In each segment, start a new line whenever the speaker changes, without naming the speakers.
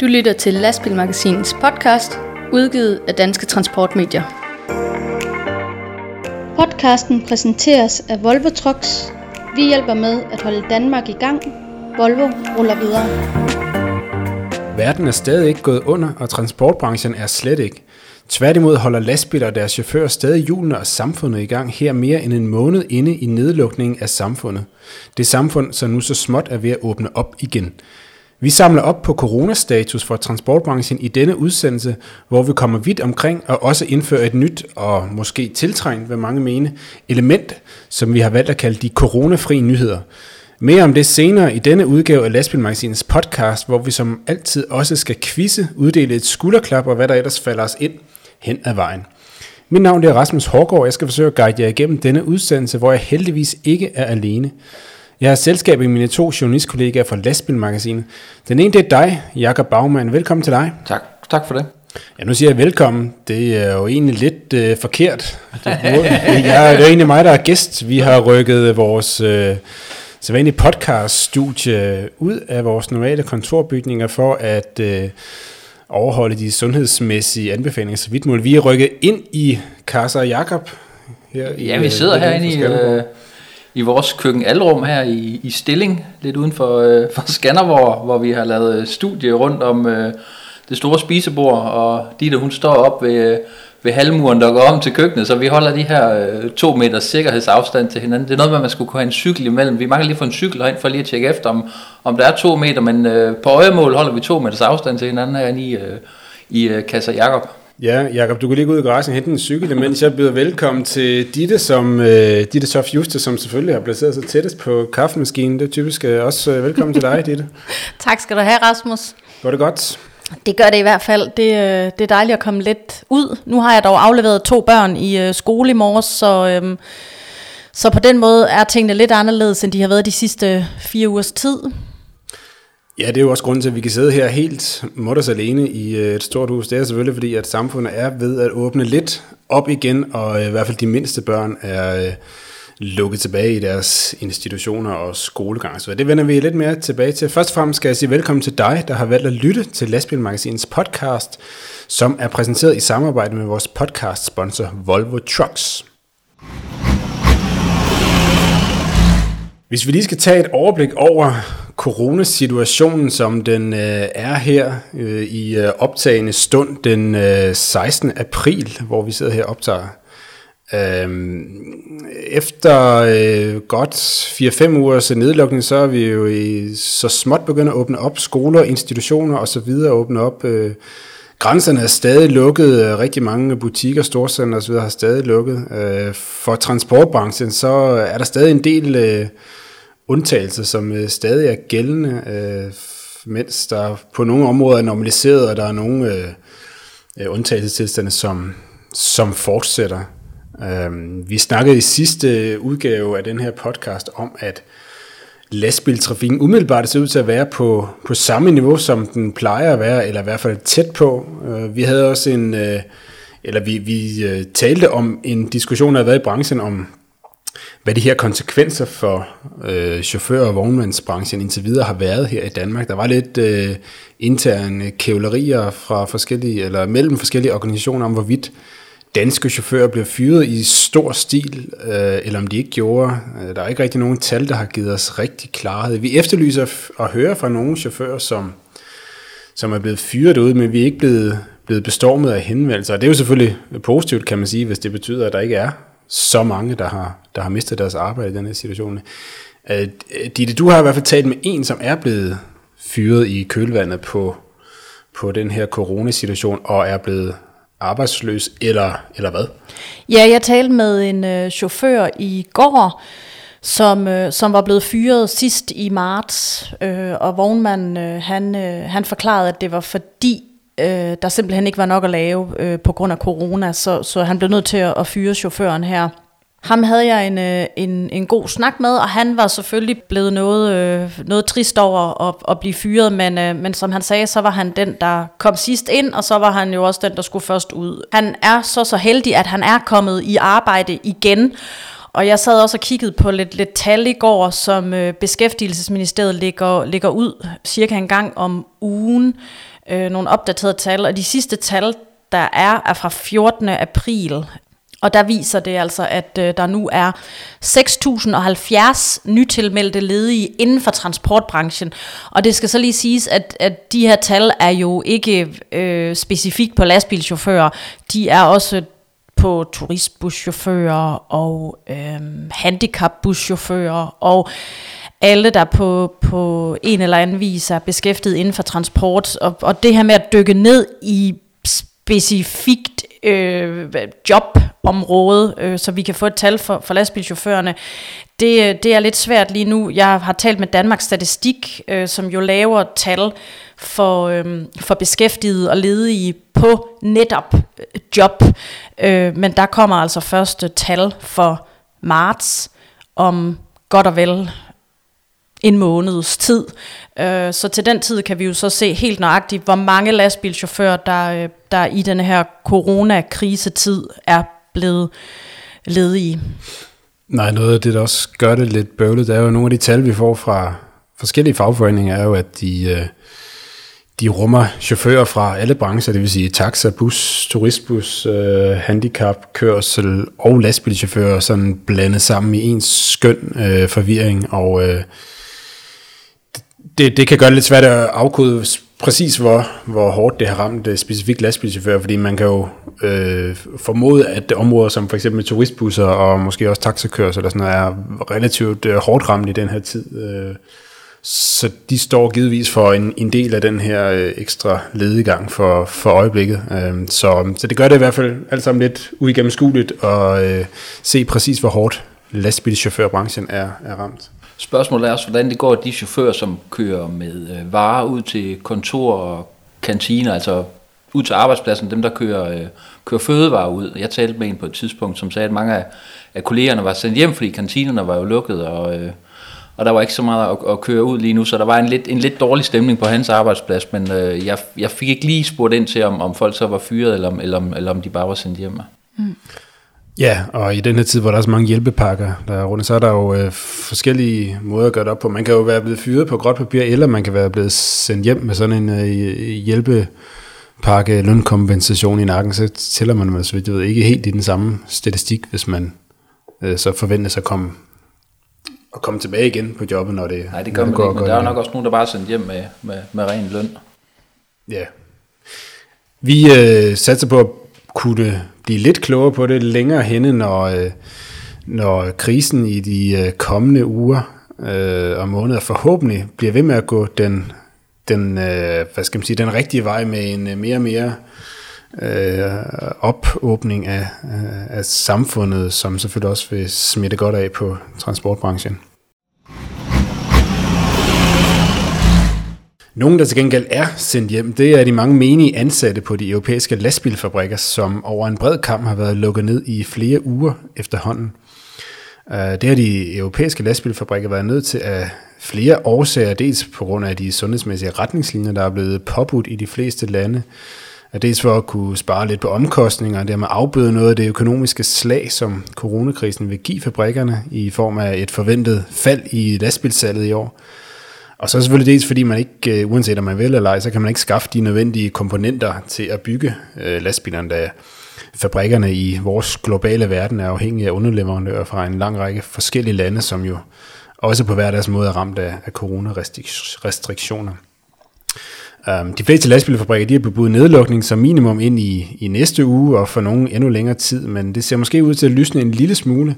Du lytter til Lastbilmagasinets podcast, udgivet af Danske Transportmedier. Podcasten præsenteres af Volvo Trucks. Vi hjælper med at holde Danmark i gang. Volvo ruller videre.
Verden er stadig ikke gået under, og transportbranchen er slet ikke. Tværtimod holder lastbiler og deres chauffører stadig hjulene og samfundet i gang her mere end en måned inde i nedlukningen af samfundet. Det samfund, som nu så småt er ved at åbne op igen. Vi samler op på coronastatus for transportbranchen i denne udsendelse, hvor vi kommer vidt omkring og også indfører et nyt og måske tiltrængt, hvad mange mene, element, som vi har valgt at kalde de coronafri nyheder. Mere om det senere i denne udgave af Lastbilmagasinets podcast, hvor vi som altid også skal quizze, uddele et skulderklap og hvad der ellers falder os ind hen ad vejen. Mit navn er Rasmus Hårgaard, og jeg skal forsøge at guide jer igennem denne udsendelse, hvor jeg heldigvis ikke er alene. Jeg har selskab med mine to journalistkollegaer fra Lastbilmagasinet. Den ene det er dig, Jakob Baumann. Velkommen til dig.
Tak, tak for det.
Ja, nu siger jeg velkommen. Det er jo egentlig lidt øh, forkert. Det, burde, jeg, det er egentlig mig, der er gæst. Vi har rykket vores øh, sædvanlige podcast-studie ud af vores normale kontorbygninger for at øh, overholde de sundhedsmæssige anbefalinger så vidt muligt. Vi er rykket ind i Casa Jakob.
Her ja, i, vi sidder øh, herinde i, øh, i vores køkken alrum her i, i Stilling, lidt uden for, øh, for Skanderborg, hvor vi har lavet studie rundt om øh, det store spisebord, og Ditte hun står op ved, ved halvmuren, der går om til køkkenet, så vi holder de her øh, to meters sikkerhedsafstand til hinanden. Det er noget med, at man skulle kunne have en cykel imellem. Vi mangler lige få en cykel herind for lige at tjekke efter, om, om der er to meter, men øh, på øjemål holder vi to meters afstand til hinanden herinde i, øh, i øh, Kasser Jakob.
Ja, Jakob, du kan lige gå ud i garagen og hente en cykel, mens jeg byder velkommen til Ditte, som, øh, Ditte Sof Juste, som selvfølgelig har placeret sig tættest på kaffemaskinen. Det er typisk øh, også øh, velkommen til dig, Ditte.
tak skal du have, Rasmus.
Går det godt?
Det gør det i hvert fald. Det, øh, det er dejligt at komme lidt ud. Nu har jeg dog afleveret to børn i øh, skole i morges, så, øhm, så på den måde er tingene lidt anderledes, end de har været de sidste fire ugers tid.
Ja, det er jo også grunden til, at vi kan sidde her helt mutters alene i øh, et stort hus. Det er selvfølgelig fordi, at samfundet er ved at åbne lidt op igen, og øh, i hvert fald de mindste børn er øh, lukket tilbage i deres institutioner og skolegang. Så det vender vi lidt mere tilbage til. Først og fremmest skal jeg sige velkommen til dig, der har valgt at lytte til Lastbilmagasinets podcast, som er præsenteret i samarbejde med vores podcast-sponsor Volvo Trucks. Hvis vi lige skal tage et overblik over coronasituationen, som den øh, er her øh, i øh, optagende stund den øh, 16. april, hvor vi sidder her og optager Øhm, efter øh, godt 4-5 ugers nedlukning, så er vi jo i, så småt begyndt at åbne op skoler, institutioner og så videre, åbne op. Øh, grænserne er stadig lukket, øh, rigtig mange butikker, storcenter og så videre har stadig lukket. Øh, for transportbranchen, så er der stadig en del øh, undtagelser, som øh, stadig er gældende, øh, mens der på nogle områder er normaliseret, og der er nogle øh, øh undtagelsestilstande, som, som fortsætter. Øhm, vi snakkede i sidste udgave af den her podcast om, at lastbiltrafikken umiddelbart ser ud til at være på, på samme niveau, som den plejer at være, eller i hvert fald tæt på. Øh, vi havde også en, øh, eller vi, vi øh, talte om en diskussion, der har været i branchen om, hvad de her konsekvenser for øh, chauffør- og vognmandsbranchen indtil videre har været her i Danmark. Der var lidt øh, interne kævlerier fra forskellige, eller mellem forskellige organisationer om, hvorvidt danske chauffører bliver fyret i stor stil, øh, eller om de ikke gjorde. Øh, der er ikke rigtig nogen tal, der har givet os rigtig klarhed. Vi efterlyser at høre fra nogle chauffører, som, som er blevet fyret ud, men vi er ikke blevet, blevet bestormet af henvendelser. Og det er jo selvfølgelig positivt, kan man sige, hvis det betyder, at der ikke er så mange, der har, der har mistet deres arbejde i den her situation. Øh, Ditte, du har i hvert fald talt med en, som er blevet fyret i kølvandet på, på den her coronasituation, og er blevet arbejdsløs, eller, eller hvad?
Ja, jeg talte med en øh, chauffør i går, som, øh, som var blevet fyret sidst i marts, øh, og vognmanden øh, han, øh, han forklarede, at det var fordi, øh, der simpelthen ikke var nok at lave øh, på grund af corona, så, så han blev nødt til at, at fyre chaufføren her. Ham havde jeg en, øh, en, en god snak med, og han var selvfølgelig blevet noget, øh, noget trist over at, at blive fyret, men, øh, men som han sagde, så var han den, der kom sidst ind, og så var han jo også den, der skulle først ud. Han er så så heldig, at han er kommet i arbejde igen, og jeg sad også og kiggede på lidt, lidt tal i går, som øh, Beskæftigelsesministeriet ligger, ligger ud cirka en gang om ugen. Øh, nogle opdaterede tal, og de sidste tal, der er, er fra 14. april. Og der viser det altså, at øh, der nu er 6.070 nytilmeldte ledige inden for transportbranchen. Og det skal så lige siges, at, at de her tal er jo ikke øh, specifikt på lastbilchauffører. De er også på turistbuschauffører og øh, handicapbuschauffører og alle, der på, på en eller anden vis er beskæftiget inden for transport. Og, og det her med at dykke ned i specifikt øh, jobområde, øh, så vi kan få et tal for, for lastbilchaufførerne, det, øh, det er lidt svært lige nu. Jeg har talt med Danmarks Statistik, øh, som jo laver tal for, øh, for beskæftigede og ledige på netop øh, job. Øh, men der kommer altså første tal for marts om godt og vel en måneds tid. Øh, så til den tid kan vi jo så se helt nøjagtigt, hvor mange lastbilchauffører, der, øh, der i den her coronakrisetid er blevet ledige.
Nej, noget af det, der også gør det lidt bøvlet, det er jo nogle af de tal, vi får fra forskellige fagforeninger, er jo, at de, øh, de rummer chauffører fra alle brancher, det vil sige taxa, bus, turistbus, øh, handicap, kørsel og lastbilchauffører, sådan blandet sammen i en skøn øh, forvirring, og øh, det, det kan gøre det lidt svært at afkode præcis, hvor, hvor hårdt det har ramt øh, specifikt lastbilchauffører, fordi man kan jo øh, formode, at områder som for eksempel turistbusser og måske også taxakørsel eller sådan noget, er relativt øh, hårdt ramt i den her tid. Øh, så de står givetvis for en, en del af den her øh, ekstra ledegang for, for øjeblikket. Øh, så, så det gør det i hvert fald alt sammen lidt uigennemskueligt at øh, se præcis, hvor hårdt lastbilchaufførbranchen er, er ramt.
Spørgsmålet er også, hvordan det går de chauffører, som kører med øh, varer ud til kontor og kantiner, altså ud til arbejdspladsen, dem der kører, øh, kører fødevarer ud. Jeg talte med en på et tidspunkt, som sagde, at mange af, af kollegerne var sendt hjem, fordi kantinerne var jo lukket, og, øh, og der var ikke så meget at, at køre ud lige nu, så der var en lidt, en lidt dårlig stemning på hans arbejdsplads, men øh, jeg, jeg fik ikke lige spurgt ind til, om, om folk så var fyret, eller, eller, eller om de bare var sendt hjem. Mm.
Ja, og i den her tid, hvor der er så mange hjælpepakker der er rundt, så er der jo øh, forskellige måder at gøre det op på. Man kan jo være blevet fyret på gråt papir, eller man kan være blevet sendt hjem med sådan en øh, hjælpepakke, lønkompensation i nakken, så tæller man, så vidt jeg ved, ikke helt i den samme statistik, hvis man øh, så forventer sig at komme, at komme tilbage igen på jobbet, når det
Nej, det gør man går, ikke, men der er nok også nogen, der bare er sendt hjem med, med, med ren løn.
Ja. Vi øh, satser på at kunne blive lidt klogere på det længere henne, når, øh, når krisen i de øh, kommende uger øh, og måneder forhåbentlig bliver ved med at gå den, den, øh, hvad skal man sige, den rigtige vej med en øh, mere og mere øh, opåbning af, af samfundet, som selvfølgelig også vil smitte godt af på transportbranchen. Nogle, der til gengæld er sendt hjem, det er de mange menige ansatte på de europæiske lastbilfabrikker, som over en bred kamp har været lukket ned i flere uger efterhånden. Øh, det har de europæiske lastbilfabrikker været nødt til af flere årsager, dels på grund af de sundhedsmæssige retningslinjer, der er blevet påbudt i de fleste lande, dels for at kunne spare lidt på omkostninger, og dermed afbøde noget af det økonomiske slag, som coronakrisen vil give fabrikkerne i form af et forventet fald i lastbilsalget i år. Og så selvfølgelig dels, fordi man ikke, øh, uanset om man vil eller ej, så kan man ikke skaffe de nødvendige komponenter til at bygge øh, lastbilerne, da fabrikkerne i vores globale verden er afhængige af underleverandører fra en lang række forskellige lande, som jo også på hver deres måde er ramt af, af coronarestriktioner. Um, øhm, de fleste lastbilfabrikker de har bebudt nedlukning som minimum ind i, i næste uge, og for nogen endnu længere tid, men det ser måske ud til at lysne en lille smule.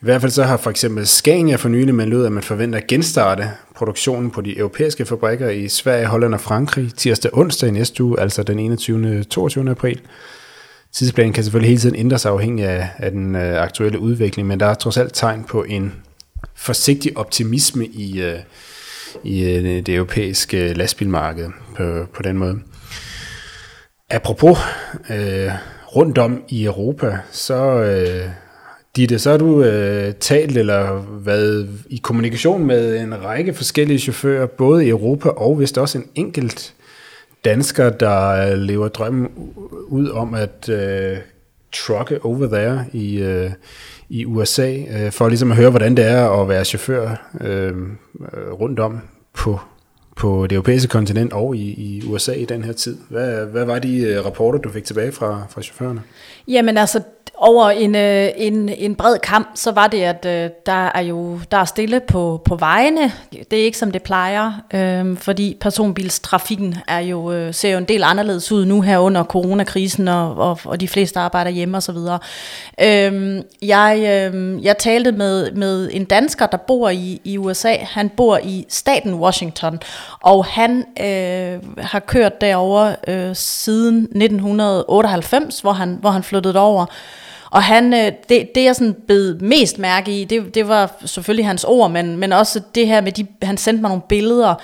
I hvert fald så har for eksempel Scania for nylig meldt ud, at man forventer at genstarte produktionen på de europæiske fabrikker i Sverige, Holland og Frankrig tirsdag og onsdag i næste uge, altså den 21. 22. april. Tidsplanen kan selvfølgelig hele tiden ændre sig afhængig af, af den øh, aktuelle udvikling, men der er trods alt tegn på en forsigtig optimisme i, øh, i øh, det europæiske lastbilmarked på, på den måde. Apropos øh, rundt om i Europa, så øh, Ditte, så har du øh, talt eller været i kommunikation med en række forskellige chauffører, både i Europa og vist også en enkelt dansker, der øh, lever drømmen ud om at øh, trucke over there i, øh, i USA, øh, for ligesom at høre, hvordan det er at være chauffør øh, rundt om på, på det europæiske kontinent og i, i USA i den her tid. Hvad, hvad var de øh, rapporter, du fik tilbage fra, fra chaufførerne?
Jamen altså, over en, øh, en, en bred kamp, så var det, at øh, der er jo der er stille på, på vejene. Det er ikke som det plejer, øh, fordi personbilstrafikken er jo, øh, ser jo en del anderledes ud nu her under coronakrisen, og, og, og de fleste arbejder hjemme osv. Øh, jeg, øh, jeg talte med, med en dansker, der bor i, i USA. Han bor i staten Washington, og han øh, har kørt derover øh, siden 1998, hvor han, hvor han flyttede over. Og han, øh, det, det jeg sådan bed mest mærke i, det, det var selvfølgelig hans ord, men, men også det her med, de, han sendte mig nogle billeder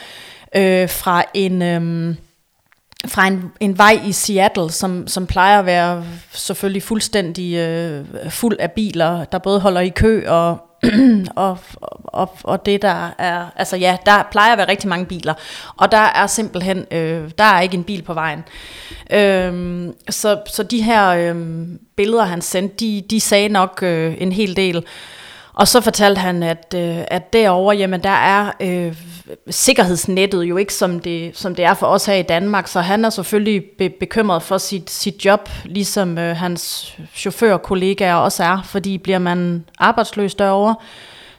øh, fra en... Øh, fra en, en vej i Seattle, som, som plejer at være selvfølgelig fuldstændig øh, fuld af biler, der både holder i kø og, og, og, og det der er, altså ja, der plejer at være rigtig mange biler, og der er simpelthen, øh, der er ikke en bil på vejen. Øh, så, så de her øh, billeder, han sendte, de, de sagde nok øh, en hel del. Og så fortalte han, at, øh, at derovre, jamen der er øh, sikkerhedsnettet jo ikke som det, som det er for os her i Danmark, så han er selvfølgelig be- bekymret for sit, sit job, ligesom øh, hans chaufførkollegaer også er, fordi bliver man arbejdsløs derovre,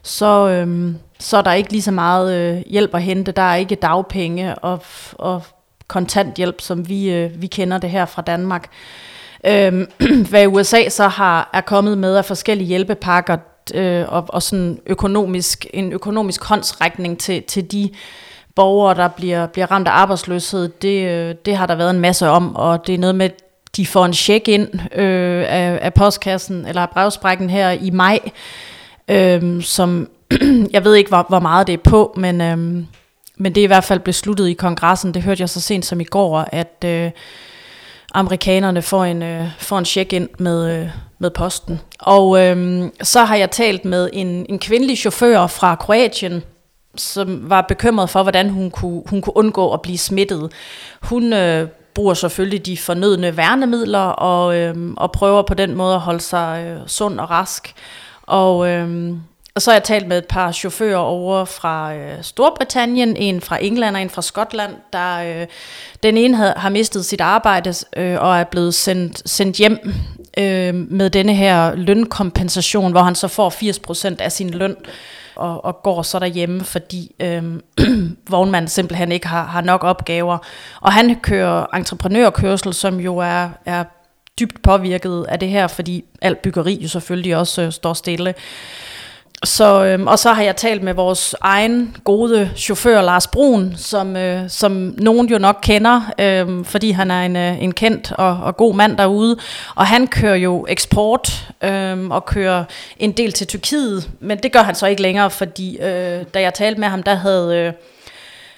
så, øh, så er der ikke lige så meget øh, hjælp at hente, der er ikke dagpenge og, og kontanthjælp, som vi, øh, vi kender det her fra Danmark. Øh, hvad USA så har er kommet med af forskellige hjælpepakker, øh, og, og sådan økonomisk, en økonomisk håndsrækning til, til de borgere, der bliver, bliver ramt af arbejdsløshed, det, øh, det har der været en masse om, og det er noget med, de får en check ind øh, af, af postkassen, eller af brevsprækken her i maj, øh, som jeg ved ikke, hvor, hvor meget det er på, men, øh, men det er i hvert fald besluttet i kongressen, det hørte jeg så sent som i går, at øh, amerikanerne får en, øh, får en check ind med, øh, med posten. Og øhm, så har jeg talt med en, en kvindelig chauffør fra Kroatien, som var bekymret for, hvordan hun kunne, hun kunne undgå at blive smittet. Hun øh, bruger selvfølgelig de fornødne værnemidler og, øh, og prøver på den måde at holde sig øh, sund og rask. Og, øh, og så har jeg talt med et par chauffører over fra øh, Storbritannien, en fra England og en fra Skotland, der øh, den ene havde, har mistet sit arbejde øh, og er blevet sendt, sendt hjem øh, med denne her lønkompensation, hvor han så får 80% af sin løn og, og går så derhjemme, fordi øh, vognmanden simpelthen ikke har, har nok opgaver. Og han kører entreprenørkørsel, som jo er, er dybt påvirket af det her, fordi alt byggeri jo selvfølgelig også øh, står stille. Så, øhm, og så har jeg talt med vores egen gode chauffør Lars Brun, som, øh, som nogen jo nok kender, øh, fordi han er en, øh, en kendt og, og god mand derude. Og han kører jo eksport øh, og kører en del til Tyrkiet, men det gør han så ikke længere, fordi øh, da jeg talte med ham, der havde øh,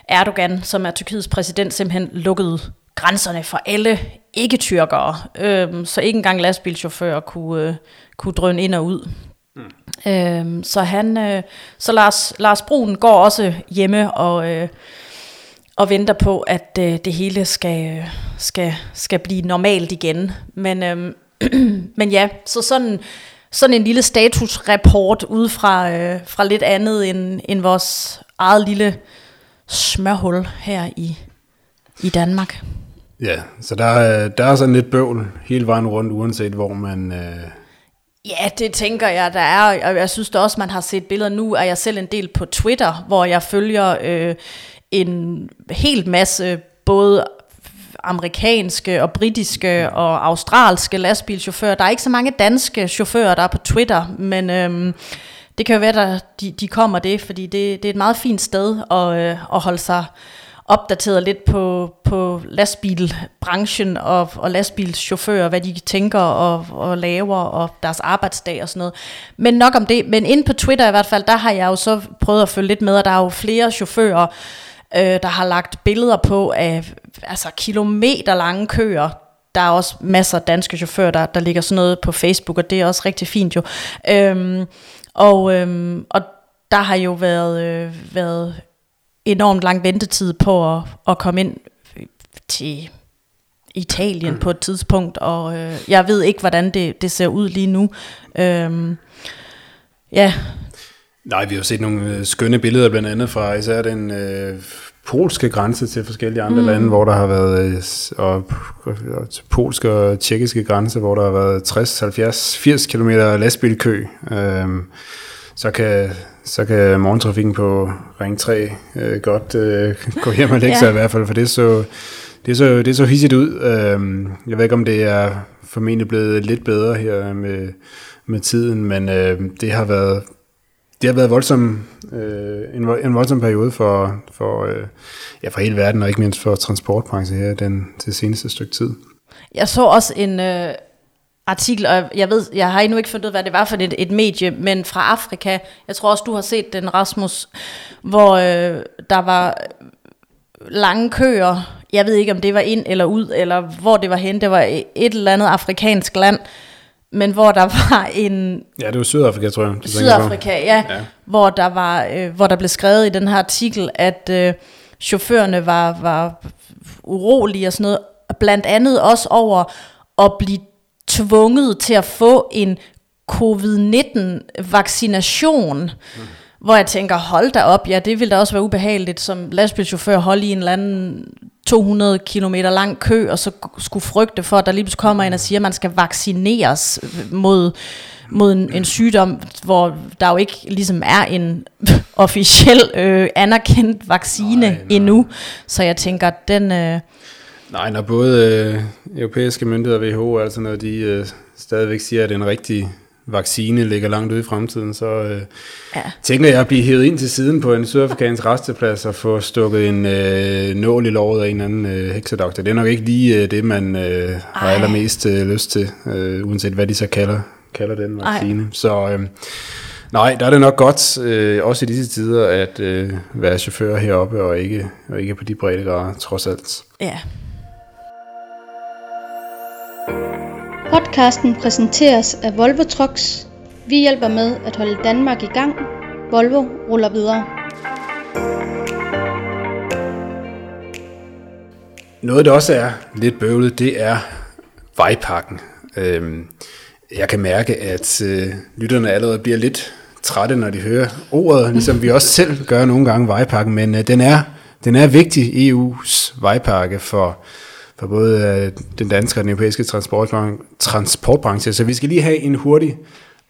Erdogan, som er Tyrkiets præsident, simpelthen lukket grænserne for alle ikke-tyrkere. Øh, så ikke engang lastbilchauffører kunne, øh, kunne drøne ind og ud. Mm. Øhm, så han, øh, så Lars, Lars Brun går også hjemme og, øh, og venter på, at øh, det hele skal, øh, skal, skal blive normalt igen. Men, øh, men ja, så sådan, sådan en lille statusrapport ud fra, øh, fra lidt andet end, end vores eget lille smørhul her i, i Danmark.
Ja, så der, der er sådan lidt bøvl hele vejen rundt, uanset hvor man, øh,
Ja, det tænker jeg, der er. Og jeg synes da også, man har set billeder. Nu er jeg selv en del på Twitter, hvor jeg følger øh, en helt masse både amerikanske og britiske og australske lastbilchauffører. Der er ikke så mange danske chauffører, der er på Twitter, men øhm, det kan jo være, at de, de kommer det, fordi det, det er et meget fint sted at, øh, at holde sig opdateret lidt på, på lastbilbranchen og, og lastbilschauffører, hvad de tænker og, og laver, og deres arbejdsdag og sådan noget. Men nok om det. Men inde på Twitter i hvert fald, der har jeg jo så prøvet at følge lidt med, og der er jo flere chauffører, øh, der har lagt billeder på af altså kilometer lange køer, der er også masser af danske chauffører, der, der ligger sådan noget på Facebook, og det er også rigtig fint jo. Øhm, og, øhm, og der har jo været, øh, været enormt lang ventetid på at, at komme ind til Italien mm. på et tidspunkt, og øh, jeg ved ikke, hvordan det, det ser ud lige nu. Øhm, ja.
Nej, vi har set nogle øh, skønne billeder, blandt andet fra især den øh, polske grænse til forskellige andre mm. lande, hvor der har været, øh, og, og til polske og tjekkiske grænse, hvor der har været 60, 70, 80 km lastbilkø. Øhm, så kan, så kan morgentrafikken på Ring 3 øh, godt øh, gå hjem og lægge ja. sig i hvert fald, for det så, det så, det så hissigt ud. Øhm, jeg ved ikke, om det er formentlig blevet lidt bedre her med, med tiden, men øh, det har været det har været voldsom, øh, en, en voldsom periode for, for, øh, ja, for hele verden, og ikke mindst for transportbranchen her den, det seneste stykke tid.
Jeg så også en øh, artikel, og jeg ved, jeg har endnu ikke fundet ud, hvad det var for et, et medie, men fra Afrika, jeg tror også, du har set den, Rasmus, hvor øh, der var lange køer, jeg ved ikke, om det var ind eller ud, eller hvor det var hen, det var et eller andet afrikansk land, men hvor der var en...
Ja, det var Sydafrika, tror jeg.
Sydafrika, ja, ja. Hvor, der var, øh, hvor der blev skrevet i den her artikel, at øh, chaufførerne var, var urolige og sådan noget, blandt andet også over at blive tvunget til at få en covid-19 vaccination. Mm. Hvor jeg tænker, hold da op, ja, det ville da også være ubehageligt som lastbilchauffør holde i en eller anden 200 km lang kø, og så skulle frygte for, at der lige pludselig kommer en og siger, at man skal vaccineres mod, mod en, en sygdom, hvor der jo ikke ligesom er en officiel øh, anerkendt vaccine nej, nej. endnu. Så jeg tænker, den... Øh,
Nej, når både øh, europæiske myndigheder og WHO, altså når de øh, stadigvæk siger, at en rigtig vaccine ligger langt ude i fremtiden, så øh, ja. tænker jeg at blive hævet ind til siden på en sydafrikansk resteplads og få stukket en øh, nål i låret af en anden øh, heksedoktor. Det er nok ikke lige øh, det, man øh, har allermest øh, lyst til, øh, uanset hvad de så kalder, kalder den vaccine. Ej. Så øh, nej, der er det nok godt, øh, også i disse tider, at øh, være chauffør heroppe og ikke, og ikke på de breddegrader, trods alt.
Ja.
Podcasten præsenteres af Volvo Trucks. Vi hjælper med at holde Danmark i gang. Volvo ruller videre.
Noget, der også er lidt bøvlet, det er vejpakken. Øhm, jeg kan mærke, at øh, lytterne allerede bliver lidt trætte, når de hører ordet, ligesom vi også selv gør nogle gange vejpakken, men øh, den, er, den er vigtig, EU's vejpakke for for både øh, den danske og den europæiske transportbranche, transportbranche. Så vi skal lige have en hurtig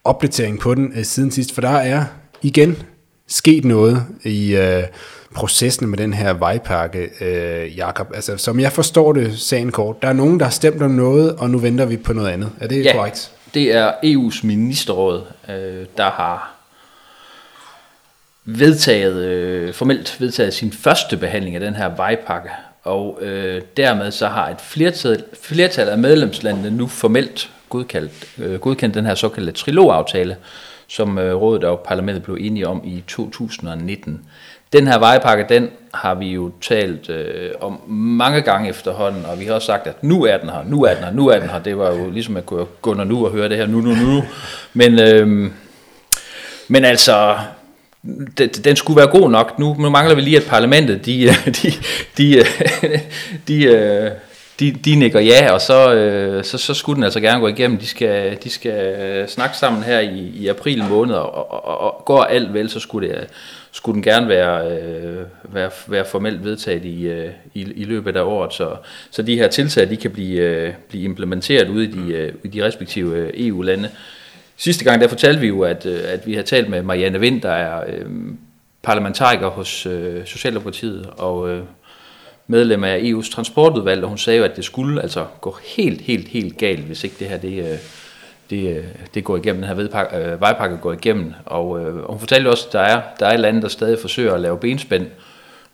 opdatering på den øh, siden sidst, for der er igen sket noget i øh, processen med den her vejpakke, øh, Jakob. Altså, som jeg forstår det, sagen kort, der er nogen, der har stemt om noget, og nu venter vi på noget andet. Er det
ja,
korrekt?
det er EU's ministerråd, øh, der har vedtaget, øh, formelt vedtaget sin første behandling af den her vejpakke, og øh, dermed så har et flertal, flertal af medlemslandene nu formelt godkendt, øh, godkendt den her såkaldte trilogaftale, som øh, rådet og parlamentet blev enige om i 2019. Den her vejpakke, den har vi jo talt øh, om mange gange efterhånden, og vi har også sagt, at nu er den her, nu er den her, nu er den her. Det var jo ligesom at gå gå nu og høre det her, nu, nu, nu. Men, øh, men altså, den skulle være god nok. Nu, nu mangler vi lige, at parlamentet, de, de, de, de, de, de nikker ja, og så, så, så skulle den altså gerne gå igennem. De skal, de skal snakke sammen her i, i april måned, og, og, og går alt vel, så skulle, det, skulle den gerne være, være, være formelt vedtaget i, i, i løbet af året. Så, så de her tiltag, de kan blive, blive implementeret ude i de, i de respektive EU-lande. Sidste gang der fortalte vi jo, at, øh, at vi har talt med Marianne Vind, der er øh, parlamentariker hos øh, Socialdemokratiet og øh, medlem af EU's transportudvalg, og hun sagde jo, at det skulle altså gå helt, helt, helt galt, hvis ikke det her det, øh, det, øh, det går igennem, den her vedpakke, øh, vejpakke går igennem. Og, øh, og hun fortalte også, at der er, der er lande, der stadig forsøger at lave benspænd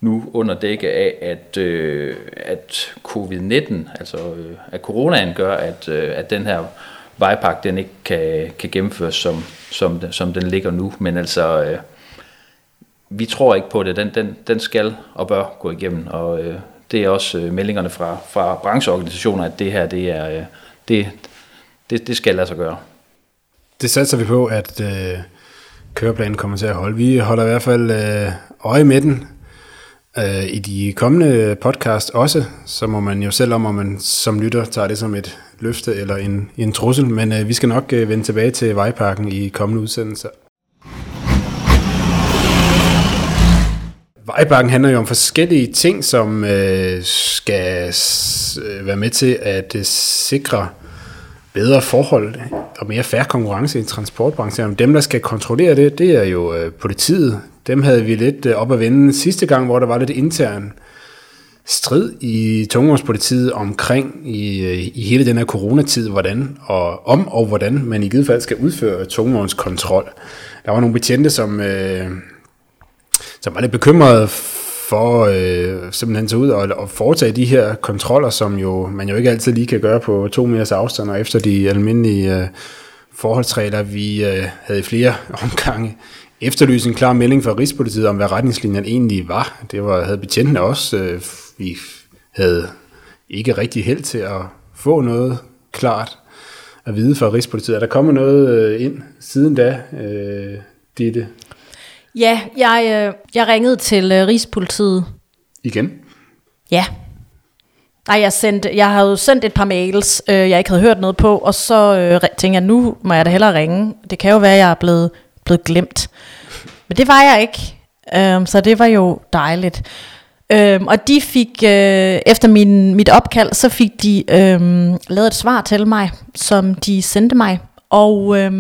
nu under dække af, at, øh, at covid-19, altså øh, at coronaen gør, at, øh, at den her vejpakke den ikke kan, kan gennemføres, som, som, den, som den ligger nu. Men altså, øh, vi tror ikke på det. Den, den, den skal og bør gå igennem, og øh, det er også øh, meldingerne fra, fra brancheorganisationer, at det her, det er, øh, det, det, det skal lade sig gøre.
Det satser vi på, at øh, køreplanen kommer til at holde. Vi holder i hvert fald øh, øje med den, øh, i de kommende podcast også, så må man jo selv om, om man som lytter tager det som et løfte eller en, en trussel, men øh, vi skal nok øh, vende tilbage til Vejparken i kommende udsendelser. Vejbakken handler jo om forskellige ting, som øh, skal øh, være med til at øh, sikre bedre forhold og mere færre konkurrence i transportbranchen. Dem, der skal kontrollere det, det er jo øh, politiet. Dem havde vi lidt øh, op at vende sidste gang, hvor der var lidt intern strid i tungvognspolitiet omkring i, øh, i hele den her coronatid, hvordan og om og hvordan man i givet fald skal udføre tungvognskontrol. Der var nogle betjente, som, øh, som var lidt bekymrede for øh, simpelthen tage ud og, og foretage de her kontroller, som jo man jo ikke altid lige kan gøre på to meters afstand, og efter de almindelige øh, forholdsregler, vi øh, havde i flere omgange efterlyst en klar melding fra Rigspolitiet om, hvad retningslinjen egentlig var. Det var, havde betjentene også. Øh, vi havde ikke rigtig held til at få noget klart at vide fra Rigspolitiet. Er der kommet noget øh, ind siden da, øh, Ditte?
Ja, jeg, øh, jeg ringede til øh, Rigspolitiet.
Igen?
Ja. Nej, jeg, sendte, jeg havde jo sendt et par mails, øh, jeg ikke havde hørt noget på, og så øh, tænkte jeg, nu må jeg da hellere ringe. Det kan jo være, at jeg er blevet, blevet glemt. Men det var jeg ikke, øh, så det var jo dejligt. Øh, og de fik, øh, efter min, mit opkald, så fik de øh, lavet et svar til mig, som de sendte mig. Og... Øh,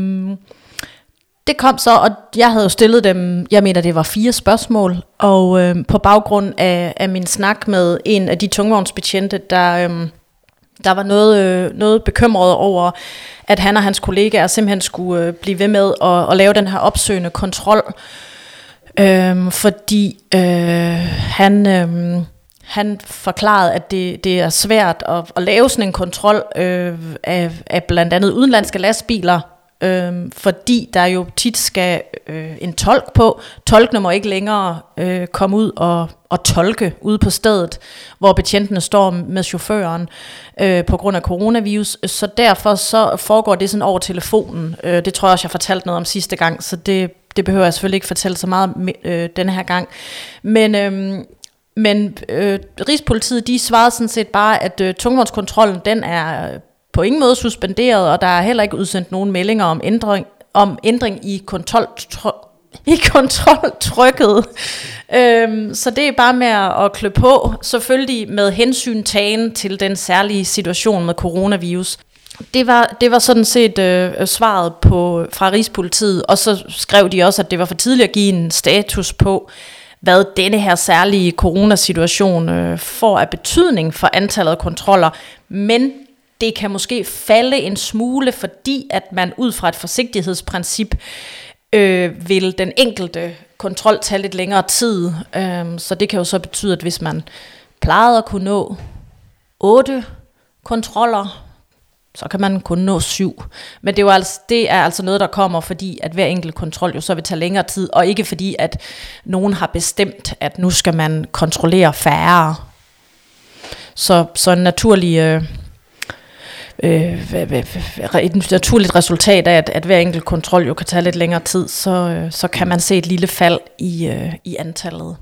det kom så, og jeg havde jo stillet dem, jeg mener det var fire spørgsmål, og øh, på baggrund af, af min snak med en af de tungvognsbetjente, der, øh, der var noget, øh, noget bekymret over, at han og hans kollegaer simpelthen skulle øh, blive ved med at, at lave den her opsøgende kontrol, øh, fordi øh, han... Øh, han forklarede, at det, det er svært at, at lave sådan en kontrol øh, af, af blandt andet udenlandske lastbiler, øh, fordi der jo tit skal øh, en tolk på. Tolkene må ikke længere øh, komme ud og, og tolke ude på stedet, hvor betjentene står med chaufføren øh, på grund af coronavirus. Så derfor så foregår det sådan over telefonen. Øh, det tror jeg også, jeg fortalte noget om sidste gang, så det, det behøver jeg selvfølgelig ikke fortælle så meget øh, denne her gang. Men... Øh, men øh, Rigspolitiet, de svarede sådan set bare, at øh, tungvognskontrollen, den er på ingen måde suspenderet, og der er heller ikke udsendt nogen meldinger om ændring, om ændring i kontrol, i kontroltrykket. Øhm, så det er bare med at klø på, selvfølgelig med hensyn tagen til den særlige situation med coronavirus. Det var, det var sådan set øh, svaret på, fra Rigspolitiet, og så skrev de også, at det var for tidligt at give en status på, hvad denne her særlige coronasituation øh, får af betydning for antallet af kontroller, men det kan måske falde en smule, fordi at man ud fra et forsigtighedsprincip øh, vil den enkelte kontrol tage lidt længere tid. Øh, så det kan jo så betyde, at hvis man plejede at kunne nå otte kontroller, så kan man kun nå syv. Men det er, jo altså, det er altså noget, der kommer, fordi at hver enkelt kontrol jo så vil tage længere tid, og ikke fordi, at nogen har bestemt, at nu skal man kontrollere færre. Så, så en naturlig... Øh, øh, et naturligt resultat af, at, at hver enkelt kontrol jo kan tage lidt længere tid, så, øh, så kan man se et lille fald i, øh, i antallet.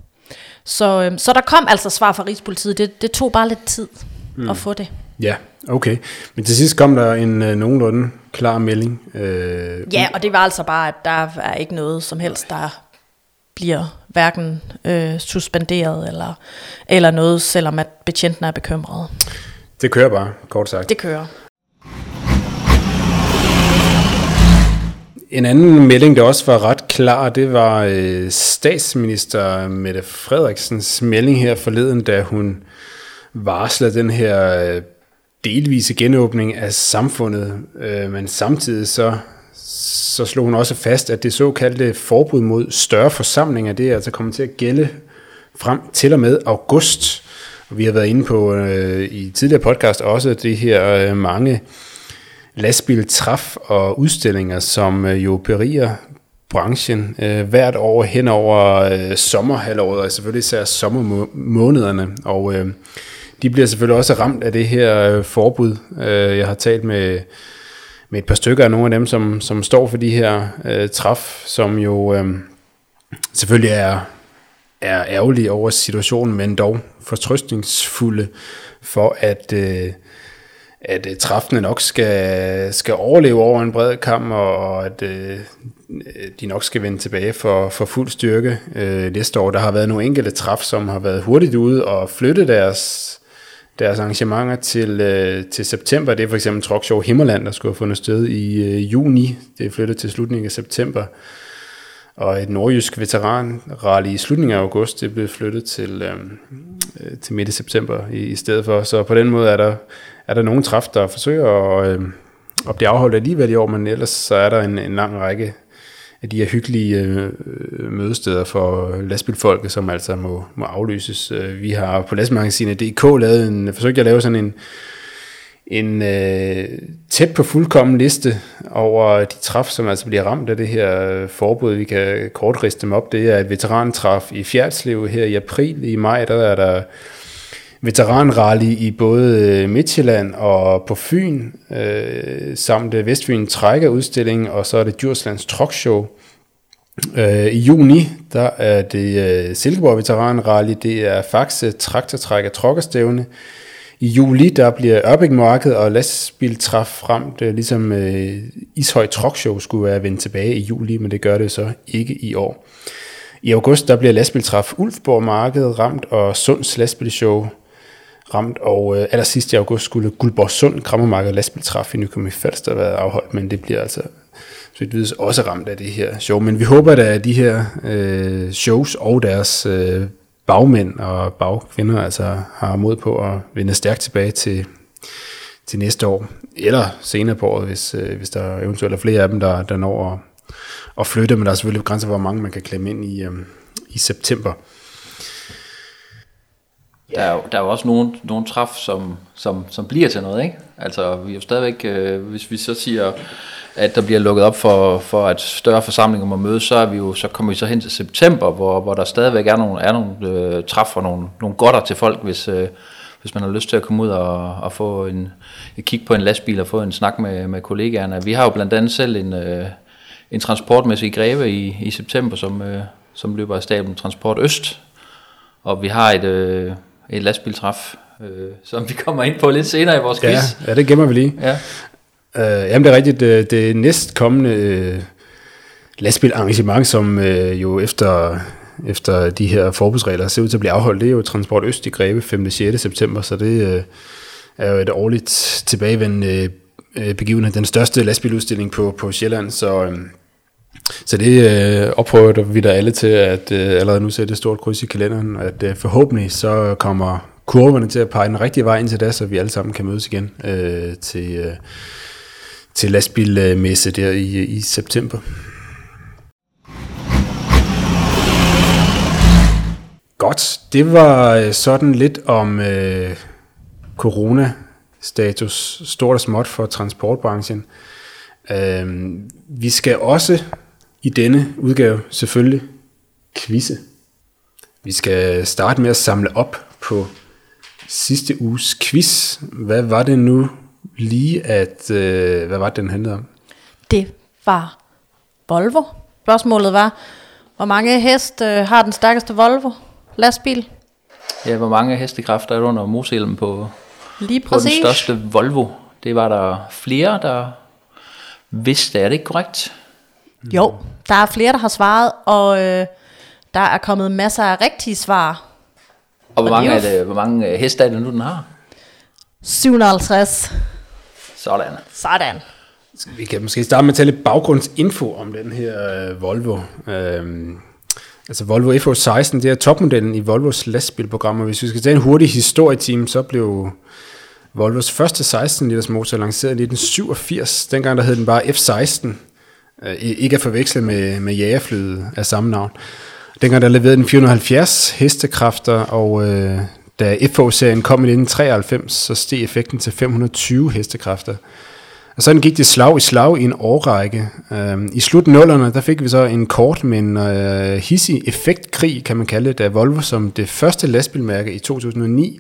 Så, øh, så der kom altså svar fra Rigspolitiet. Det, det tog bare lidt tid mm. at få det.
Ja, okay. Men til sidst kom der en øh, nogenlunde klar melding. Øh,
ja, og det var altså bare, at der er ikke noget som helst, der bliver hverken øh, suspenderet eller, eller noget, selvom at betjenten er bekymret.
Det kører bare, kort sagt.
Det kører.
En anden melding, der også var ret klar, det var øh, statsminister Mette Frederiksens melding her forleden, da hun varslede den her øh, delvise genåbning af samfundet, øh, men samtidig så, så slog hun også fast, at det såkaldte forbud mod større forsamlinger, det er altså kommet til at gælde frem til og med august. Vi har været inde på øh, i tidligere podcast også det her øh, mange lastbiltræf og udstillinger, som øh, jo beriger branchen øh, hvert år hen over øh, sommerhalvåret, og selvfølgelig især sommermånederne. Og øh, de bliver selvfølgelig også ramt af det her øh, forbud. Øh, jeg har talt med, med et par stykker af nogle af dem, som, som står for de her øh, træf, som jo øh, selvfølgelig er er ærgerlige over situationen, men dog fortrøstningsfulde for, at, øh, at øh, træftene nok skal, skal overleve over en bred kamp, og at øh, de nok skal vende tilbage for, for fuld styrke øh, næste år. Der har været nogle enkelte træf, som har været hurtigt ude og flytte deres, deres arrangementer til, øh, til september. Det er for eksempel Truck Show Himmerland, der skulle have fundet sted i øh, juni. Det er flyttet til slutningen af september og et nordjysk veteranrally i slutningen af august, det blev flyttet til, øh, øh, til midt i september i, i stedet for. Så på den måde er der, er der nogle træf, der forsøger at, øh, at blive afholdt alligevel i år, men ellers så er der en, en lang række af de her hyggelige øh, øh mødesteder for lastbilfolket, som altså må, må aflyses. Øh, vi har på lastmagasinet.dk lavet en, forsøgt at lave sådan en en øh, tæt på fuldkommen liste over de træf, som altså bliver ramt af det her forbud. Vi kan kort riste dem op. Det er et veterantræf i Fjerdslev her i april. I maj der er der veteranrally i både øh, Midtjylland og på Fyn, øh, samt øh, Vestfyn Vestfyn udstilling, og så er det Djurslands Truck Show. Øh, I juni, der er det øh, Silkeborg Veteranrally, det er Faxe Traktortrækker og Trokkerstævne. I juli, der bliver Ørbæk Marked og lastbiltræf frem, det ligesom øh, Ishøj Truck Show skulle være vendt tilbage i juli, men det gør det så ikke i år. I august, der bliver lastbiltræf Ulfborg Marked ramt, og Sunds lastbilshow ramt, og øh, allersidst i august skulle Guldborg Sund Krammermarked lastbiltræf i Nykøbing Falster været afholdt, men det bliver altså så vidt vides også ramt af det her show. Men vi håber, at de her øh, shows og deres øh, bagmænd og bagkvinder altså har mod på at vende stærkt tilbage til, til næste år, eller senere på året, hvis, øh, hvis der eventuelt er flere af dem, der, der når at, at flytte, men der er selvfølgelig grænser for, hvor mange man kan klemme ind i, øh, i september.
Der er, jo, der er jo også nogle, nogle træf, som, som, som bliver til noget, ikke? Altså, vi er jo stadigvæk, øh, hvis vi så siger, at der bliver lukket op for, for at større forsamlinger må mødes, så, er vi jo, så kommer vi så hen til september, hvor, hvor der stadigvæk er nogle, er nogle øh, træf og nogle, nogle godter til folk, hvis, øh, hvis man har lyst til at komme ud og, og få en, et kig på en lastbil og få en snak med, med kollegaerne. Vi har jo blandt andet selv en, øh, en transportmæssig greve i, i september, som, øh, som løber af staben Transport Øst, og vi har et, øh, et lastbiltræf, øh, som vi kommer ind på lidt senere i vores quiz.
Ja, ja det gemmer vi lige. Ja. Uh, jamen det er rigtigt, det, det næstkommende uh, lastbilarrangement, som uh, jo efter, efter de her forbudsregler ser ud til at blive afholdt, det er jo Transport Øst i Greve 5. 6. september, så det uh, er jo et årligt tilbagevendende uh, begivenhed, den største lastbiludstilling på, på Sjælland, så, uh, så det uh, opfordrer vi der alle til at uh, allerede nu sætte et stort kryds i kalenderen, at uh, forhåbentlig så kommer kurverne til at pege den rigtige vej ind til det, så vi alle sammen kan mødes igen uh, til... Uh, til lastbilmesse der i, i september. Godt, det var øh, sådan lidt om øh, corona-status, stort og småt for transportbranchen. Øh, vi skal også i denne udgave selvfølgelig quizze. Vi skal starte med at samle op på sidste uges quiz. Hvad var det nu, lige, at... Øh, hvad var det, den handlede om?
Det var Volvo. Spørgsmålet var, hvor mange hest øh, har den stærkeste Volvo lastbil?
Ja, hvor mange hestekræfter er der under motorhjelmen på,
Lige
på den største Volvo? Det var der flere, der vidste. Er det ikke korrekt?
Jo, der er flere, der har svaret, og øh, der er kommet masser af rigtige svar.
Og hvor, mange, er det, hvor mange øh, heste er det nu, den har?
750.
Sådan.
Sådan.
Vi kan måske starte med at tage lidt baggrundsinfo om den her uh, Volvo. Uh, altså Volvo FH16, det er topmodellen i Volvos lastbilprogram, og hvis vi skal tage en hurtig historieteam, så blev Volvos første 16 liters motor lanceret i 1987. Dengang der hed den bare F16. Uh, ikke at forveksle med, med jagerflyet af samme navn. Dengang der leverede den 470 hestekræfter, og uh, da FH-serien kom i 1993, så steg effekten til 520 hestekræfter. Og sådan gik det slag i slag i en årrække. Øhm, I slut nullerne, der fik vi så en kort, men øh, hissig effektkrig, kan man kalde det, da Volvo som det første lastbilmærke i 2009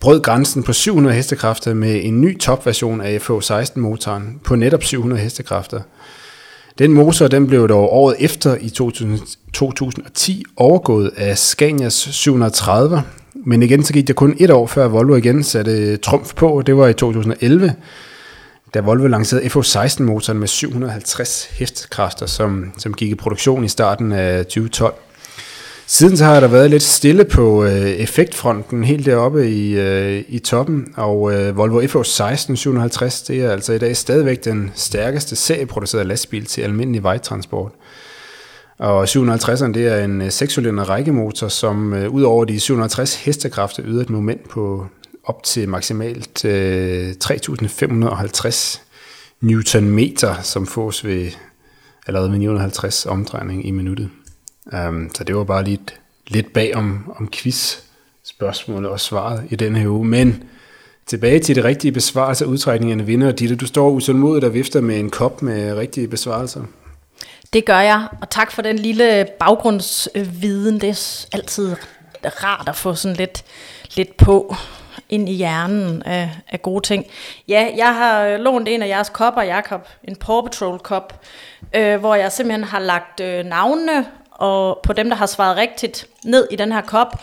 brød grænsen på 700 hestekræfter med en ny topversion af FH16-motoren på netop 700 hestekræfter. Den motor den blev dog året efter i 2000, 2010 overgået af Scanias 730, men igen så gik det kun et år før Volvo igen satte trumf på, det var i 2011, da Volvo lancerede FH16-motoren med 750 hestekræfter, som, som gik i produktion i starten af 2012. Siden så har der været lidt stille på øh, effektfronten helt deroppe i, øh, i toppen, og øh, Volvo FH16 750, det er altså i dag stadigvæk den stærkeste serieproducerede lastbil til almindelig vejtransport. Og 750'eren, det er en øh, 6 rækkemotor, som øh, ud over de 750 hestekræfter yder et moment på op til maksimalt øh, 3.550 newtonmeter, som fås ved allerede med 950 omdrejning i minuttet. Um, så det var bare lidt, lidt bag om, om quiz spørgsmålet og svaret i denne her uge. Men tilbage til det rigtige besvarelse af udtrækningerne vinder. Ditte, du står utålmodigt og vifter med en kop med rigtige besvarelser.
Det gør jeg, og tak for den lille baggrundsviden. Det er altid rart at få sådan lidt, lidt på ind i hjernen af, af gode ting. Ja, jeg har øh, lånt en af jeres kopper, Jakob, en Paw Patrol kop, øh, hvor jeg simpelthen har lagt øh, navnene og på dem, der har svaret rigtigt ned i den her kop.